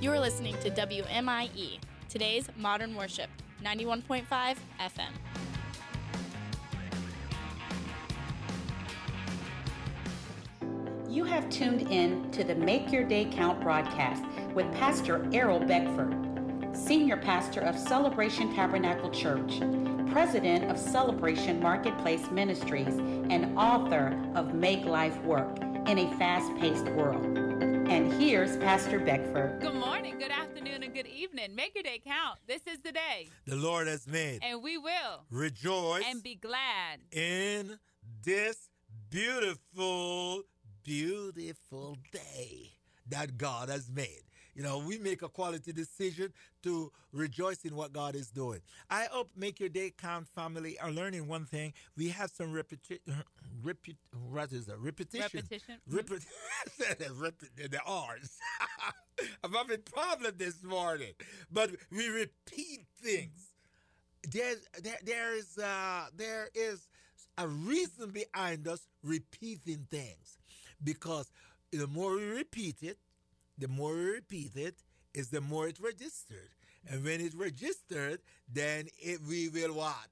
You are listening to WMIE, today's modern worship, 91.5 FM. You have tuned in to the Make Your Day Count broadcast with Pastor Errol Beckford, Senior Pastor of Celebration Tabernacle Church, President of Celebration Marketplace Ministries, and author of Make Life Work in a Fast Paced World. And here's Pastor Beckford. Good morning, good afternoon, and good evening. Make your day count. This is the day. The Lord has made. And we will rejoice and be glad in this beautiful, beautiful day that God has made. You know, we make a quality decision to rejoice in what God is doing. I hope Make Your Day Count family are learning one thing. We have some repetition. Repu- what is that? Repetition. Repetition. Repet- the R's. I'm having problem this morning. But we repeat things. There's, there, there is uh, there is a reason behind us repeating things because the more we repeat it, the more we repeat it, is the more it registered. And when it's registered, then it we will what?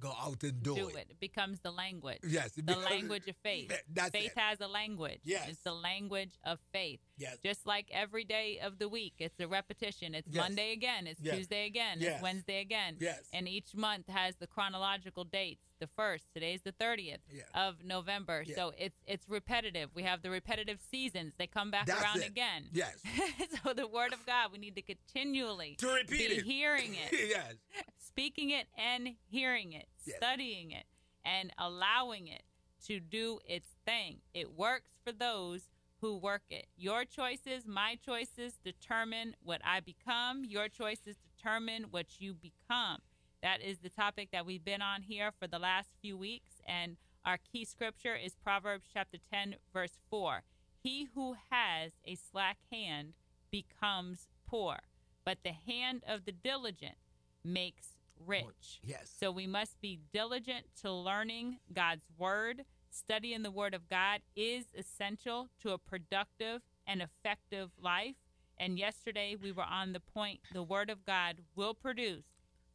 Go out and do, do it. it. It becomes the language. Yes, the becomes- language of faith. That's faith it. has a language. Yes. It's the language of faith. Yes. Just like every day of the week, it's a repetition. It's Yes. Monday again. It's Yes. Tuesday again. Yes. It's Wednesday again. Yes. And each month has the chronological dates. The first, today's the thirtieth Yeah. of November. Yeah. So it's it's repetitive. We have the repetitive seasons. They come back That's around it. again. Yes. so the word of God, we need to continually To repeat be it. hearing it yes. speaking it and hearing it, Yes. studying it, and allowing it to do its thing. It works for those who work it. Your choices, my choices determine what I become. Your choices determine what you become. That is the topic that we've been on here for the last few weeks. And our key scripture is Proverbs chapter 10, verse 4. He who has a slack hand becomes poor, but the hand of the diligent makes rich. Yes. So we must be diligent to learning God's word. Studying the word of God is essential to a productive and effective life. And yesterday we were on the point the word of God will produce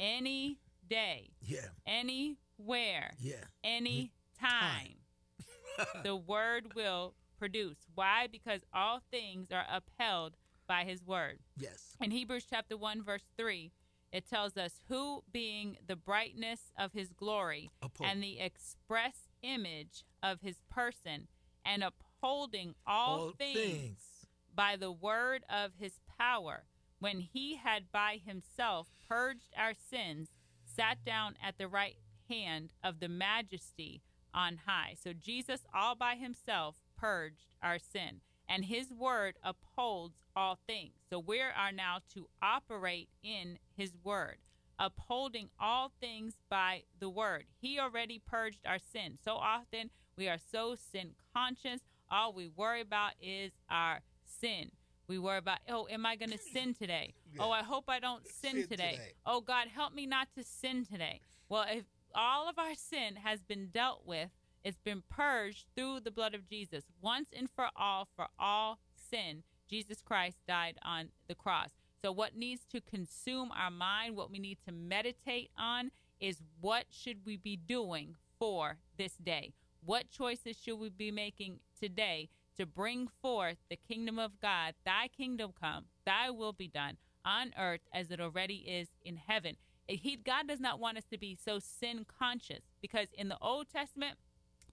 any day, Yeah. anywhere, Yeah. any time. the word will produce. Why? Because all things are upheld by his word. Yes. In Hebrews chapter 1, verse 3, it tells us, Who being the brightness of his glory Uphold. and the express image of his person, and upholding all, All things, things. by the word of his power, when he had by himself purged our sins, sat down at the right hand of the majesty on high. So Jesus, all by himself, purged our sin, and his word upholds all things. So we are now to operate in his word, upholding all things by the word. He already purged our sin. So often we are so sin conscious. All we worry about is our sin. We worry about, oh, am I going to sin today? Oh, I hope I don't sin, Sin today. today. Oh, God, help me not to sin today. Well, if all of our sin has been dealt with, it's been purged through the blood of Jesus. Once and for all, for all sin, Jesus Christ died on the cross. So, what needs to consume our mind, what we need to meditate on, is what should we be doing for this day? What choices should we be making today to bring forth the kingdom of God? Thy kingdom come, thy will be done on earth as it already is in heaven. He, God does not want us to be so sin conscious because in the Old Testament,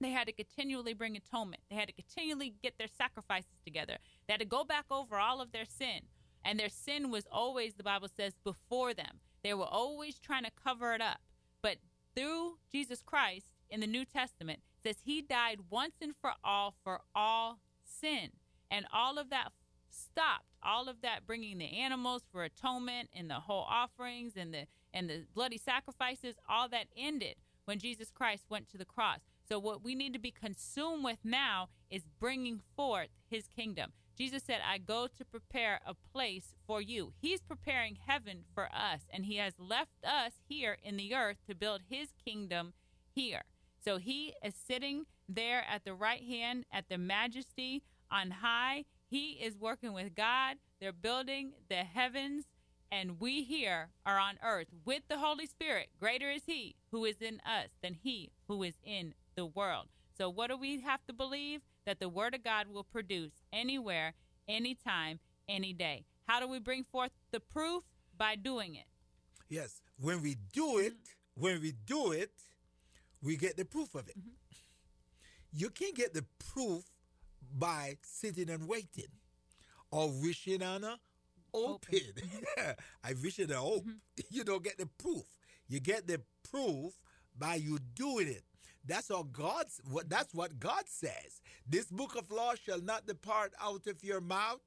they had to continually bring atonement. They had to continually get their sacrifices together. They had to go back over all of their sin. And their sin was always, the Bible says, before them. They were always trying to cover it up. But through Jesus Christ in the New Testament, says he died once and for all for all sin. And all of that stopped. All of that bringing the animals for atonement and the whole offerings and the and the bloody sacrifices, all that ended when Jesus Christ went to the cross. So what we need to be consumed with now is bringing forth his kingdom. Jesus said, "I go to prepare a place for you." He's preparing heaven for us and he has left us here in the earth to build his kingdom here. So he is sitting there at the right hand at the majesty on high. He is working with God. They're building the heavens, and we here are on earth with the Holy Spirit. Greater is He who is in us than He who is in the world. So, what do we have to believe? That the Word of God will produce anywhere, anytime, any day. How do we bring forth the proof? By doing it. Yes. When we do it, mm-hmm. when we do it, we get the proof of it. Mm-hmm. You can't get the proof by sitting and waiting or wishing on a open. I wish it a hope. Mm-hmm. You don't get the proof. You get the proof by you doing it. That's all God's what that's what God says. This book of law shall not depart out of your mouth,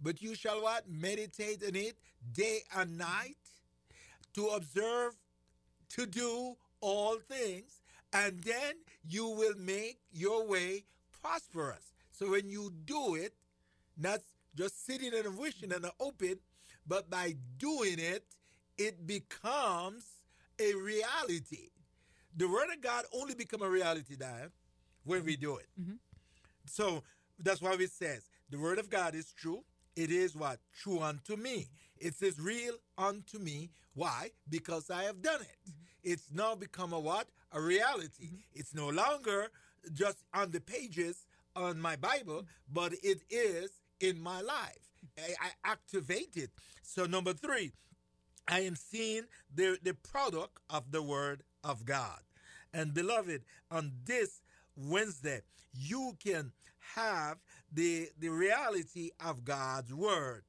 but you shall what? Meditate in it day and night to observe to do all things, and then you will make your way prosperous. So when you do it, not just sitting and wishing and hoping, but by doing it, it becomes a reality. The word of God only become a reality, Diane, when we do it. Mm-hmm. So that's why it says the word of God is true. It is what? True unto me. It says real unto me. Why? Because I have done it. Mm-hmm. It's now become a what? A reality. Mm-hmm. It's no longer just on the pages on my Bible, mm-hmm. but it is in my life. I, I activate it. So number three, I am seeing the, the product of the Word of God. And beloved, on this Wednesday, you can have the, the reality of God's Word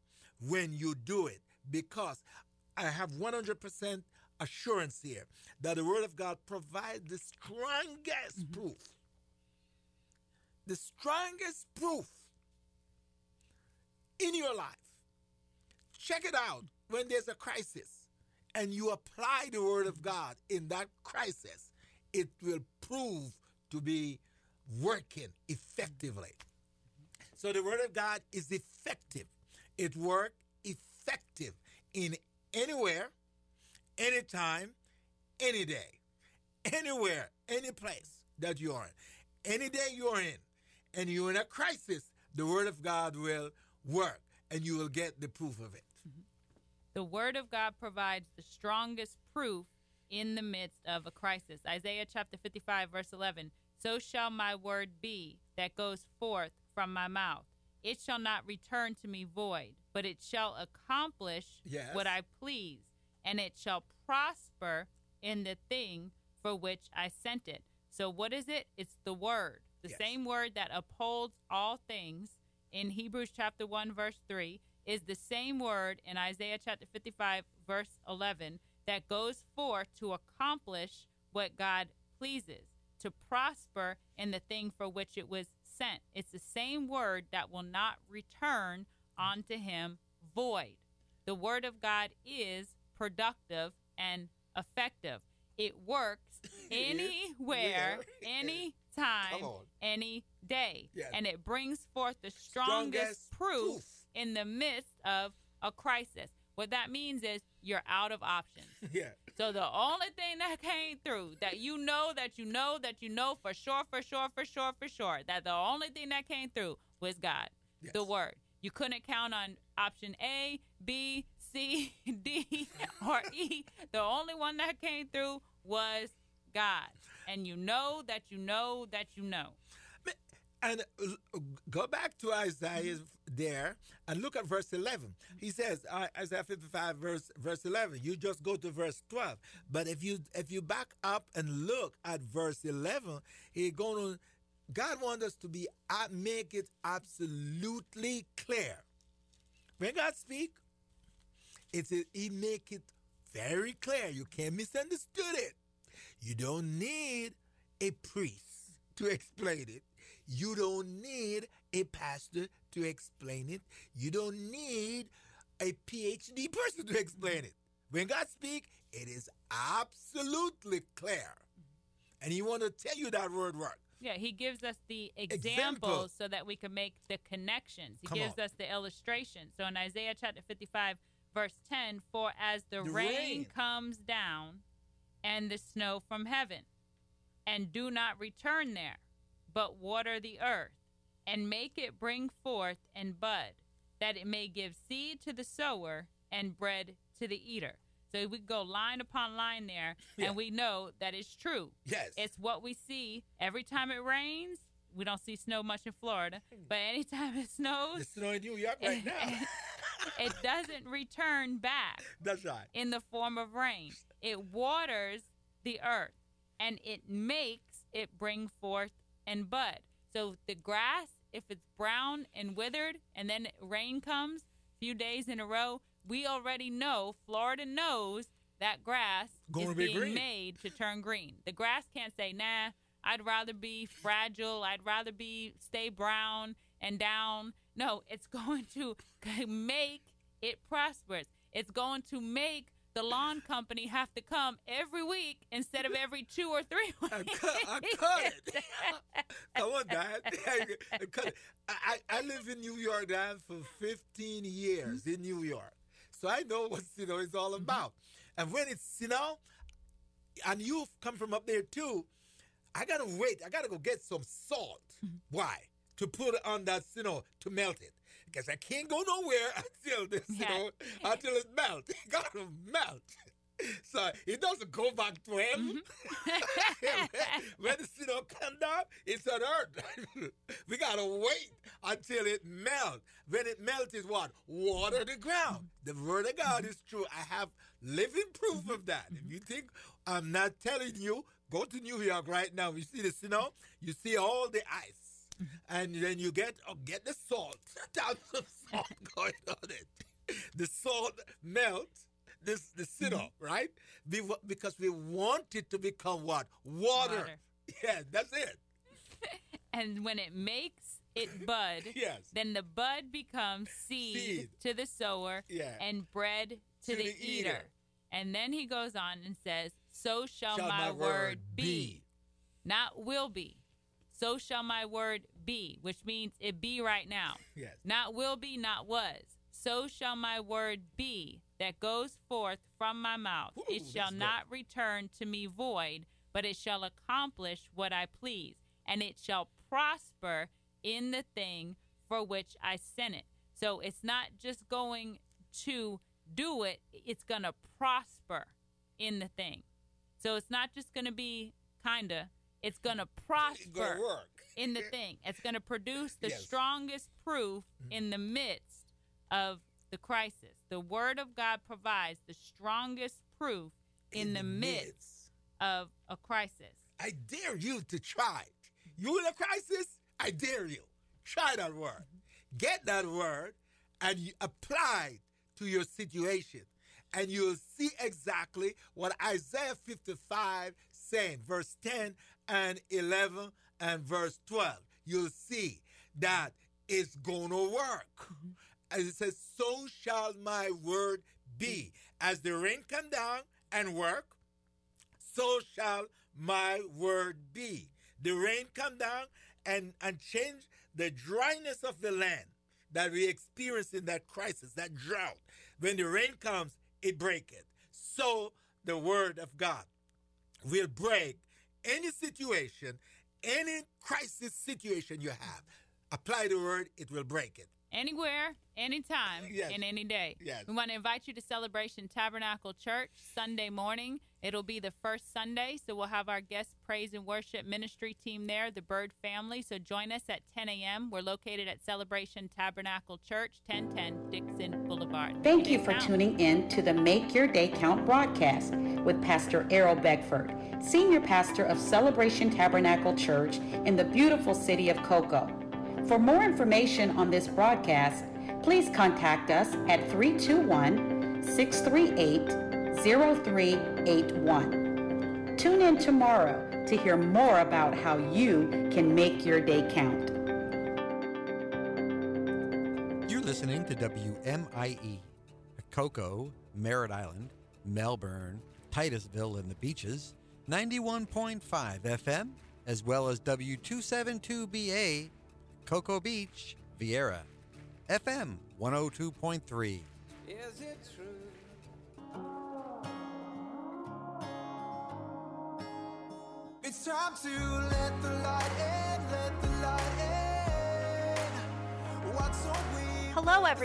when you do it because I have 100% assurance here that the Word of God provides the strongest mm-hmm. proof. The strongest proof in your life. Check it out when there's a crisis and you apply the word of mm-hmm. God in that crisis, it will prove to be working effectively. So the word of God is effective. It works effective in anywhere, anytime, any day, anywhere, any place that you are in. Any day you're in and you're in a crisis, the word of God will work and you will get the proof of it. Mm-hmm. The Word of God provides the strongest proof in the midst of a crisis. Isaiah chapter 55, verse 11 So shall my word be that goes forth from my mouth. It shall not return to me void, but it shall accomplish Yes. what I please, and it shall prosper in the thing for which I sent it. So, what is it? It's the Word, the Yes. same Word that upholds all things in Hebrews chapter 1 verse 3 is the same word in Isaiah chapter 55 verse 11 that goes forth to accomplish what God pleases, to prosper in the thing for which it was sent. It's the same word that will not return unto him void. The word of God is productive and effective. It works anywhere, Yeah. anytime, Come any day. Yes. And it brings forth the strongest, Strongest proof, proof. in the midst of a crisis. What that means is you're out of options. Yeah. So the only thing that came through that you know that you know that you know for sure, for sure, for sure, for sure, that the only thing that came through was God, the word. You couldn't count on option A, B, C, D, or E. The only one that came through was God. And you know that you know that you know. And uh, go back to Isaiah there and look at verse 11. He says, uh, Isaiah 55 verse verse 11. You just go to verse 12. But if you if you back up and look at verse 11, he going to God wants us to be uh, make it absolutely clear. When God speak, it's a, he make it very clear. You can't misunderstood it. You don't need a priest to explain it. You don't need a pastor to explain it. You don't need a PhD person to explain it. When God speak, it is absolutely clear. And he want to tell you that word work. Yeah, he gives us the examples Example. so that we can make the connections. He Come gives on. us the illustration. So in Isaiah chapter 55, verse 10, for as the, The rain, rain. comes down and the snow from heaven, and do not return there, but water the earth, and make it bring forth and bud, that it may give seed to the sower and bread to the eater. So we go line upon line there, Yeah. and we know that it's true. Yes. It's what we see every time it rains. We don't see snow much in Florida, but anytime it snows, It's snowing in New York right now. It doesn't return back That's right. in the form of rain. It waters the earth and it makes it bring forth and bud. So the grass, if it's brown and withered and then rain comes a few days in a row, we already know, Florida knows that grass Gonna is be being green. made to turn green. The grass can't say, nah, I'd rather be fragile. I'd rather be stay brown and down. No, it's going to make it prosperous. It's going to make the lawn company have to come every week instead of every two or three weeks. I cut, I cut it. Come on, Dad. I cut it. I, I live in New York, Dad, for 15 years in New York. So I know what you know is all mm-hmm. about. And when it's, you know, and you've come from up there too, I gotta wait. I gotta go get some salt. Mm-hmm. Why? To put on that, you know, to melt it. Because I can't go nowhere until this, you know, until it melts. It gotta melt. So it doesn't go back to him. Mm-hmm. when the snow come down, it's on earth. we gotta wait until it melts. When it melts, is what? Water the ground. The word of God is true. I have living proof mm-hmm. of that. If mm-hmm. you think I'm not telling you, go to New York right now. You see the snow, you see all the ice. And then you get oh, get the salt. Tons of salt going on it. The salt melts this the snow, mm-hmm. right? Be- because we want it to become what? Water. Water. Yeah, that's it. and when it makes it bud, Yes. then the bud becomes seed, Seed. to the sower Yeah. and bread to, To the, the eater. eater. And then he goes on and says, So shall, Shall my, word be. not will be. So shall my word be, which means it be right now. Yes. Not will be, not was. So shall my word be that goes forth from my mouth. Ooh, it shall that's good. not return to me void, but it shall accomplish what I please, and it shall prosper in the thing for which I sent it. So it's not just going to do it, it's going to prosper in the thing. So it's not just going to be kind of, it's going to prosper gonna in the thing. It's going to produce the Yes. strongest proof mm-hmm. in the midst of the crisis. The Word of God provides the strongest proof in, the, midst of a crisis. I dare you to try it. You in a crisis? I dare you. Try that word. Get that word and apply it to your situation. And you'll see exactly what Isaiah 55 saying, verse 10 and 11 and verse 12. You'll see that it's going to work. Mm-hmm. And it says, So shall my word be. As the rain come down and work, so shall my word be. The rain come down and, and change the dryness of the land that we experience in that crisis, that drought. When the rain comes, it breaketh. So the word of God will break any situation, any crisis situation you have. Apply the word, it will break it. Anywhere, anytime, Yes. and any day. Yes. We want to invite you to Celebration Tabernacle Church Sunday morning. It'll be the first Sunday, so we'll have our guest praise and worship ministry team there, the Bird family. So join us at 10 a.m. We're located at Celebration Tabernacle Church, 1010 Dixon Boulevard. Thank It you for counts. tuning in to the Make Your Day Count broadcast with Pastor Errol Beckford, Senior Pastor of Celebration Tabernacle Church in the beautiful city of Cocoa. For more information on this broadcast, please contact us at 321 638 0381. Tune in tomorrow to hear more about how you can make your day count. You're listening to WMIE, Cocoa, Merritt Island, Melbourne, Titusville, and the Beaches, 91.5 FM, as well as W272BA, Cocoa Beach, Viera, FM 102.3. Is it true? It's time to let the light in, let the light in. Hello, everyone.